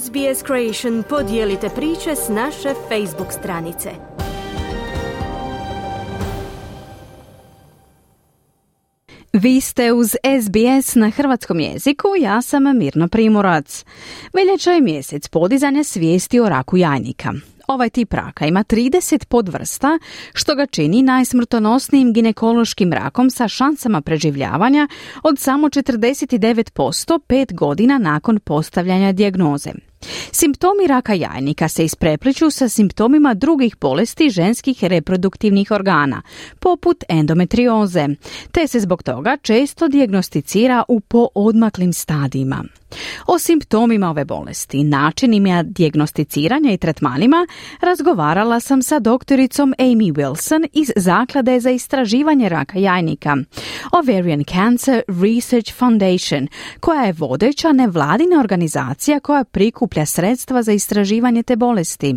SBS Creation podijelite priče s naše Facebook stranice. Vi ste uz SBS na hrvatskom jeziku, ja sam Mirno Primorac. Veljača je mjesec podizanja svijesti o raku jajnika. Ovaj tip raka ima 30 podvrsta, što ga čini najsmrtonosnijim ginekološkim rakom sa šansama preživljavanja od samo 49% pet godina nakon postavljanja dijagnoze. Simptomi raka jajnika se isprepliču sa simptomima drugih bolesti ženskih reproduktivnih organa, poput endometrioze, te se zbog toga često dijagnosticira u poodmaklim stadijima. O simptomima ove bolesti, načinima dijagnosticiranja i tretmanima razgovarala sam sa doktoricom Amy Wilson iz Zaklade za istraživanje raka jajnika, Ovarian Cancer Research Foundation, koja je vodeća nevladina organizacija koja prikuplja sredstva za istraživanje te bolesti.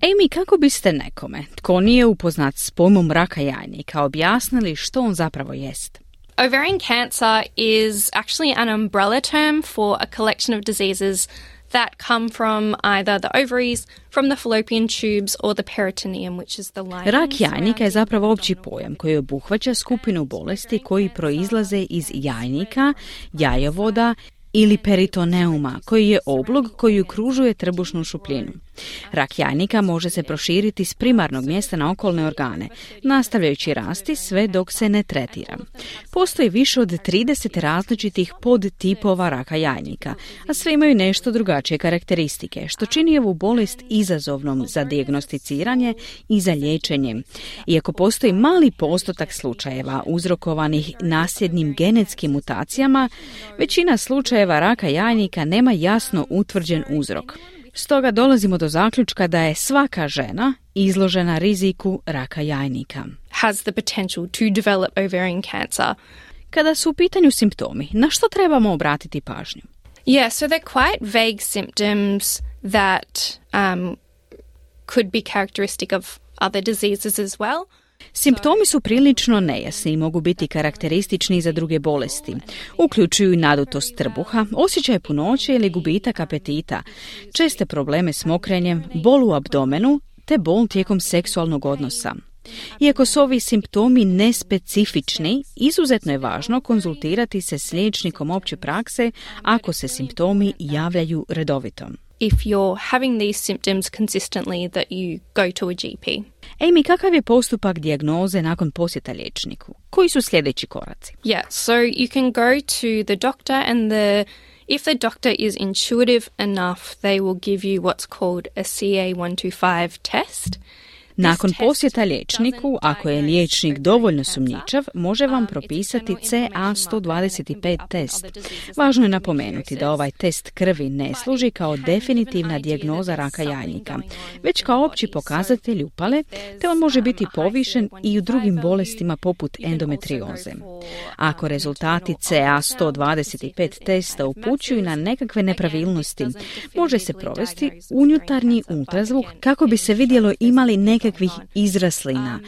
Amy, kako biste nekome, tko nije upoznat s pojmom raka jajnika, objasnili što on zapravo jest? Ovarian cancer is actually an umbrella term for a collection of diseases that come from either the ovaries, from the fallopian tubes or the peritoneum, which is the lining. Rak jajnika je zapravo opći pojam koji obuhvaća skupinu bolesti koji proizlaze iz jajnika, jajovoda ili peritoneuma, koji je oblog koji okružuje trbušnu šupljinu. Rak jajnika može se proširiti s primarnog mjesta na okolne organe, nastavljajući rasti sve dok se ne tretira. Postoji više od 30 različitih podtipova raka jajnika, a sve imaju nešto drugačije karakteristike, što čini ovu bolest izazovnom za dijagnosticiranje i za liječenje. Iako postoji mali postotak slučajeva uzrokovanih nasljednim genetskim mutacijama, većina slučajeva raka jajnika nema jasno utvrđen uzrok. Stoga dolazimo do zaključka da je svaka žena izložena riziku raka jajnika. Has the potential to develop ovarian cancer. Kada su u pitanju simptomi, na što trebamo obratiti pažnju? Yeah, so they're quite vague symptoms that um, could be characteristic of other diseases as well. Simptomi su prilično nejasni i mogu biti karakteristični za druge bolesti. Uključuju nadutost trbuha, osjećaj punoće ili gubitak apetita, česte probleme s mokrenjem, bol u abdomenu te bol tijekom seksualnog odnosa. Iako su ovi simptomi nespecifični, izuzetno je važno konzultirati se s liječnikom opće prakse ako se simptomi javljaju redovito. If you're having these symptoms consistently that you go to a GP. Amy, kakav je postupak dijagnoze nakon posjeta liječniku? Koji su sljedeći koraci? Yeah, so you can go to the doctor and the if the doctor is intuitive enough, they will give you what's called a CA125 test. Nakon posjeta liječniku, ako je liječnik dovoljno sumnjičav, može vam propisati CA125 test. Važno je napomenuti da ovaj test krvi ne služi kao definitivna dijagnoza raka jajnika, već kao opći pokazatelj upale, te on može biti povišen i u drugim bolestima poput endometrioze. Ako rezultati CA125 testa upućuju na nekakve nepravilnosti, može se provesti unutarnji ultrazvuk kako bi se vidjelo imali neke nekakvih izraslina.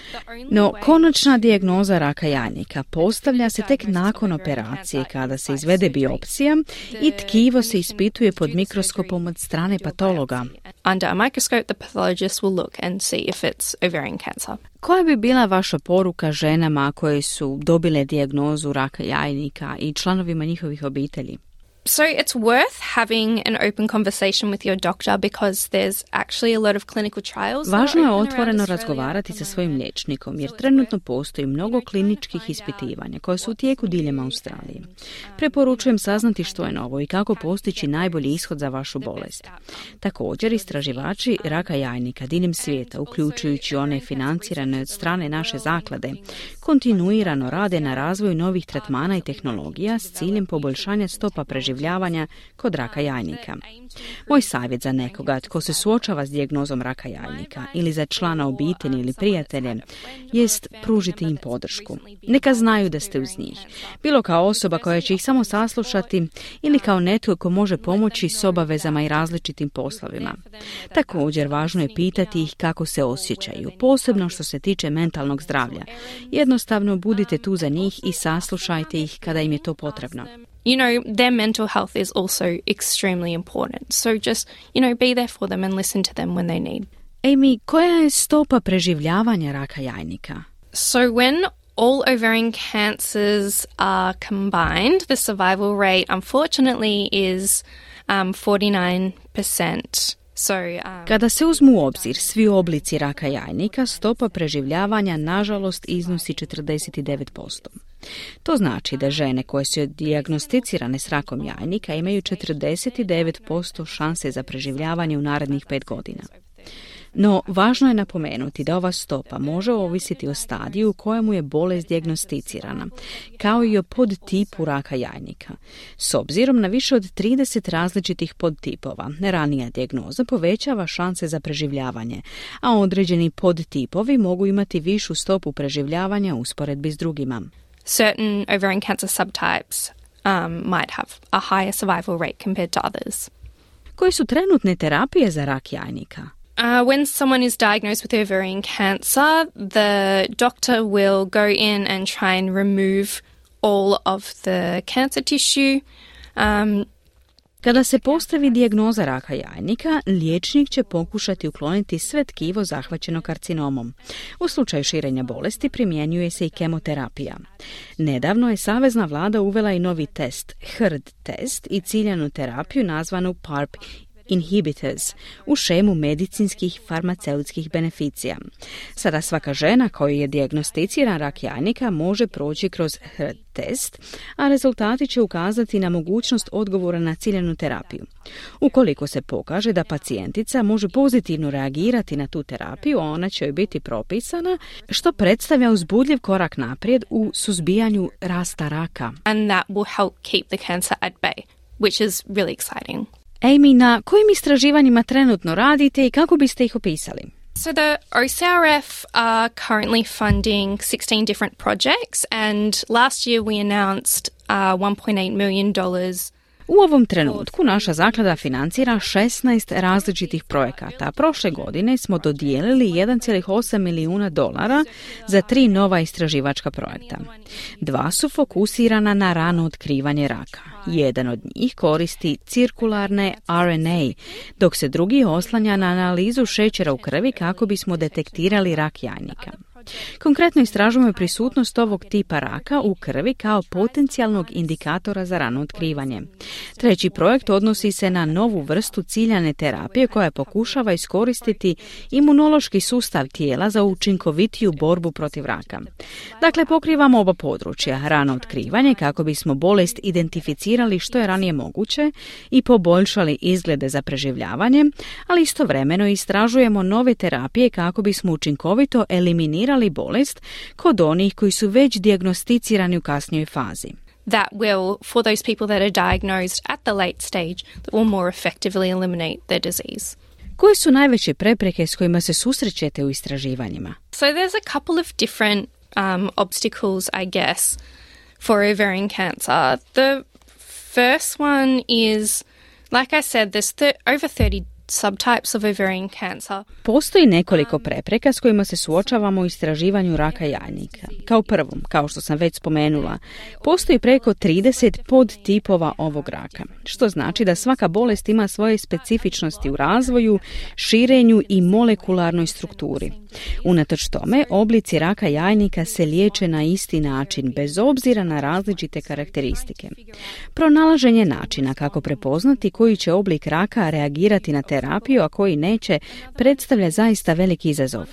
No, konačna dijagnoza raka jajnika postavlja se tek nakon operacije kada se izvede biopsija i tkivo se ispituje pod mikroskopom od strane patologa. Under a microscope, the pathologist will look and see if it's ovarian cancer. Koja bi bila vaša poruka ženama koje su dobile dijagnozu raka jajnika i članovima njihovih obitelji? So it's worth having an open conversation with your doctor because there's actually a lot of clinical trials. Važno je otvoreno razgovarati sa svojim liječnikom jer trenutno postoji mnogo kliničkih ispitivanja koje su u tijeku diljem Australije. Preporučujem saznati što je novo i kako postići najbolji ishod za vašu bolest. Također istraživači raka jajnika diljem svijeta, uključujući one financirane od strane naše zaklade, kontinuirano rade na razvoju novih tretmana i tehnologija s ciljem poboljšanja stopa preživljavanja preživljavanja kod raka jajnika. Moj savjet za nekoga tko se suočava s dijagnozom raka jajnika ili za člana obitelji ili prijatelje jest pružiti im podršku. Neka znaju da ste uz njih. Bilo kao osoba koja će ih samo saslušati ili kao netko ko može pomoći s obavezama i različitim poslovima. Također važno je pitati ih kako se osjećaju, posebno što se tiče mentalnog zdravlja. Jednostavno budite tu za njih i saslušajte ih kada im je to potrebno. You know, their mental health is also extremely important. So just, you know, be there for them and listen to them when they need. Amy, koja je stopa preživljavanja raka jajnika? So when all ovarian cancers are combined, the survival rate unfortunately is um, 49%. Um, Kada se uzmu u obzir svi oblici raka jajnika, stopa preživljavanja nažalost iznosi 49%. To znači da žene koje su dijagnosticirane s rakom jajnika imaju 49% šanse za preživljavanje u narednih pet godina. No, važno je napomenuti da ova stopa može ovisiti o stadiju u kojemu je bolest dijagnosticirana, kao i o podtipu raka jajnika. S obzirom na više od 30 različitih podtipova, ranija dijagnoza povećava šanse za preživljavanje, a određeni podtipovi mogu imati višu stopu preživljavanja u usporedbi s drugima. certain ovarian cancer subtypes um, might have a higher survival rate compared to others. Koje su trenutne terapije za rak jajnika? Uh, when someone is diagnosed with ovarian cancer, the doctor will go in and try and remove all of the cancer tissue. Um, Kada se postavi dijagnoza raka jajnika, liječnik će pokušati ukloniti sve tkivo zahvaćeno karcinomom. U slučaju širenja bolesti primjenjuje se i kemoterapija. Nedavno je Savezna vlada uvela i novi test, HRD test i ciljanu terapiju nazvanu PARP inhibitors u šemu medicinskih farmaceutskih beneficija. Sada svaka žena koju je dijagnosticiran rak jajnika može proći kroz HRD test, a rezultati će ukazati na mogućnost odgovora na ciljenu terapiju. Ukoliko se pokaže da pacijentica može pozitivno reagirati na tu terapiju, ona će joj biti propisana, što predstavlja uzbudljiv korak naprijed u suzbijanju rasta raka. and that will help keep the cancer at bay, which is really exciting. Amy, na kojim istraživanjima trenutno radite i kako biste ih opisali? So the OCRF are currently funding 16 different projects, and last year we announced uh, 1.8 million dollars U ovom trenutku naša zaklada financira 16 različitih projekata. Prošle godine smo dodijelili 1,8 milijuna dolara za tri nova istraživačka projekta. Dva su fokusirana na rano otkrivanje raka. Jedan od njih koristi cirkularne RNA, dok se drugi oslanja na analizu šećera u krvi kako bismo detektirali rak jajnika. Konkretno istražujemo prisutnost ovog tipa raka u krvi kao potencijalnog indikatora za rano otkrivanje. Treći projekt odnosi se na novu vrstu ciljane terapije koja pokušava iskoristiti imunološki sustav tijela za učinkovitiju borbu protiv raka. Dakle, pokrivamo oba područja, rano otkrivanje kako bismo bolest identificirali što je ranije moguće i poboljšali izglede za preživljavanje, ali istovremeno istražujemo nove terapije kako bismo učinkovito eliminirali bolest kod onih koji su već dijagnosticirani u kasnijoj fazi. that will, for those people that are diagnosed at the late stage, that will more effectively eliminate their disease. Koje su najveće prepreke s kojima se susrećete u istraživanjima? So there's a couple of different um, obstacles, I guess, for ovarian cancer. The first one is, like I said, there's th- over 30 subtypes of ovarian cancer. Postoji nekoliko prepreka s kojima se suočavamo u istraživanju raka jajnika. Kao prvo, kao što sam već spomenula, postoji preko 30 podtipova ovog raka, što znači da svaka bolest ima svoje specifičnosti u razvoju, širenju i molekularnoj strukturi. Unatoč tome, oblici raka jajnika se liječe na isti način, bez obzira na različite karakteristike. Pronalaženje načina kako prepoznati koji će oblik raka reagirati na terapiju, a koji neće, predstavlja zaista veliki izazov.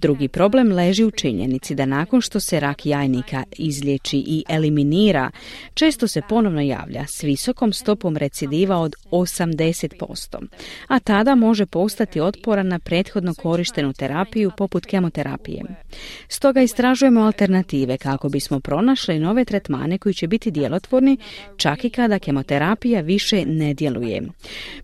Drugi problem leži u činjenici da nakon što se rak jajnika izliječi i eliminira, često se ponovno javlja s visokom stopom recidiva od 80%, a tada može postati otporan na prethodno korištenu terapiju poput kemoterapije. Stoga istražujemo alternative kako bismo pronašli nove tretmane koji će biti djelotvorni čak i kada kemoterapija više ne djeluje.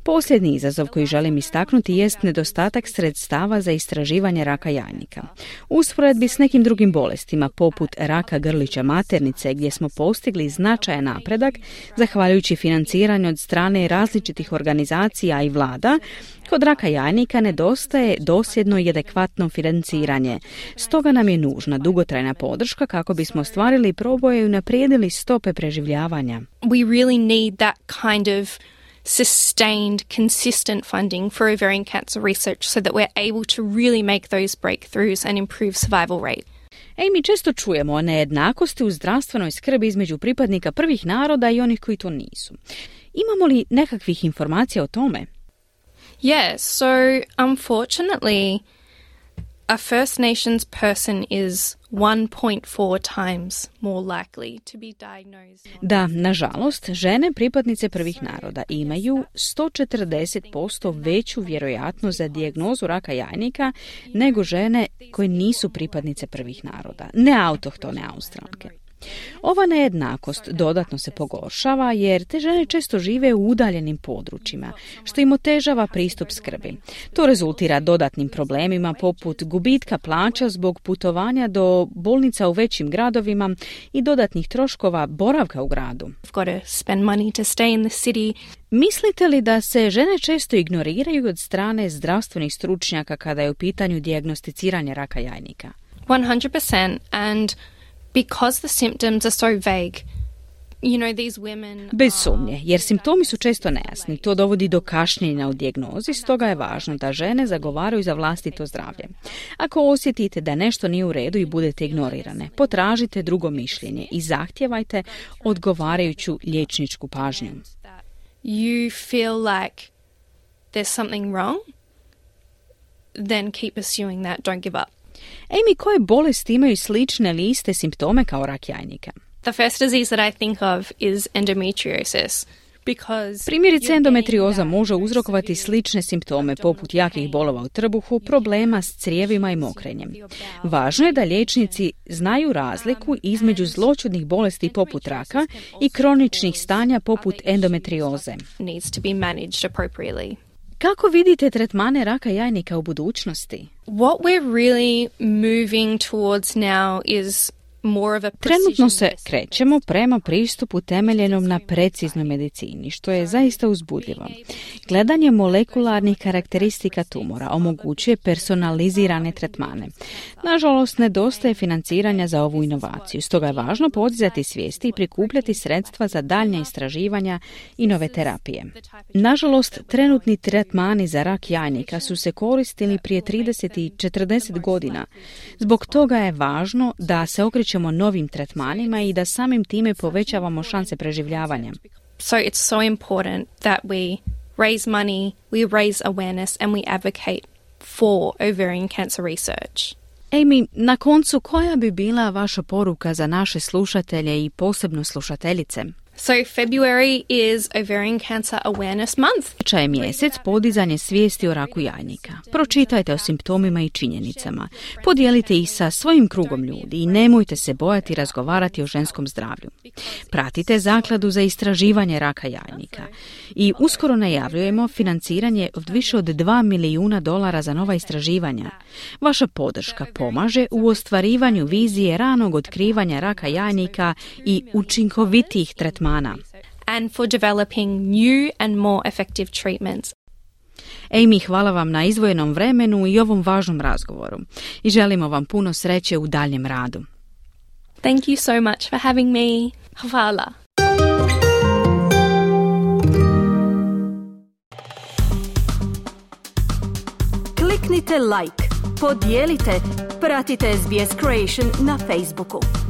Posljednji izazov koji želimo želim istaknuti jest nedostatak sredstava za istraživanje raka jajnika. Usporedbi s nekim drugim bolestima, poput raka grlića maternice, gdje smo postigli značajan napredak, zahvaljujući financiranju od strane različitih organizacija i vlada, Kod raka jajnika nedostaje dosljedno i adekvatno financiranje. Stoga nam je nužna dugotrajna podrška kako bismo ostvarili proboje i unaprijedili stope preživljavanja. We really need that kind of sustained, consistent funding for ovarian cancer research so that we're able to really make those breakthroughs and improve survival rate. Ej, mi često čujemo o nejednakosti u zdravstvenoj skrbi između pripadnika prvih naroda i onih koji to nisu. Imamo li nekakvih informacija o tome? Yeah, so unfortunately, a First Nations person is 1.4 times more likely to be diagnosed. Da, nažalost, žene pripadnice prvih naroda imaju 140% veću vjerojatnost za dijagnozu raka jajnika nego žene koje nisu pripadnice prvih naroda, ne autohtone australke. Ova nejednakost dodatno se pogoršava jer te žene često žive u udaljenim područjima, što im otežava pristup skrbi. To rezultira dodatnim problemima poput gubitka plaća zbog putovanja do bolnica u većim gradovima i dodatnih troškova boravka u gradu. Mislite li da se žene često ignoriraju od strane zdravstvenih stručnjaka kada je u pitanju dijagnosticiranja raka jajnika? 100% and because the symptoms are so vague. You know, these women Bez sumnje, jer simptomi su često nejasni. To dovodi do kašnjenja u dijagnozi, stoga je važno da žene zagovaraju za vlastito zdravlje. Ako osjetite da nešto nije u redu i budete ignorirane, potražite drugo mišljenje i zahtjevajte odgovarajuću liječničku pažnju. You feel like there's something wrong, then keep pursuing that, don't give up. Amy, koje bolesti imaju slične liste simptome kao rak jajnika? The first disease that I think of is endometriosis. Primjerice endometrioza može uzrokovati slične simptome poput jakih bolova u trbuhu, problema s crijevima i mokrenjem. Važno je da liječnici znaju razliku između zloćudnih bolesti poput raka i kroničnih stanja poput endometrioze. Kako vidite tretmane raka jajnika u budućnosti? What we're really moving towards now is Trenutno se krećemo prema pristupu temeljenom na preciznoj medicini, što je zaista uzbudljivo. Gledanje molekularnih karakteristika tumora omogućuje personalizirane tretmane. Nažalost, nedostaje financiranja za ovu inovaciju, stoga je važno podizati svijesti i prikupljati sredstva za daljnja istraživanja i nove terapije. Nažalost, trenutni tretmani za rak jajnika su se koristili prije 30 i 40 godina. Zbog toga je važno da se okrećemo novim tretmanima i da samim time povećavamo šanse preživljavanja. So it's so important that we raise money, we raise awareness and we advocate for ovarian cancer research. Amy, na koncu koja bi bila vaša poruka za naše slušatelje i posebno slušateljice? So February is Ovarian Cancer Awareness Month. je mjesec podizanje svijesti o raku jajnika. Pročitajte o simptomima i činjenicama. Podijelite ih sa svojim krugom ljudi i nemojte se bojati razgovarati o ženskom zdravlju. Pratite zakladu za istraživanje raka jajnika. I uskoro najavljujemo financiranje od više od 2 milijuna dolara za nova istraživanja. Vaša podrška pomaže u ostvarivanju vizije ranog otkrivanja raka jajnika i učinkovitih tretmana And for developing new and more effective treatments. Amy, hvala vam na izvojenom vremenu i ovom važnom razgovoru. I želimo vam puno sreće u daljem radu. Thank you so much for having me. Hvala. Kliknite like, podijelite, pratite SBS Creation na Facebooku.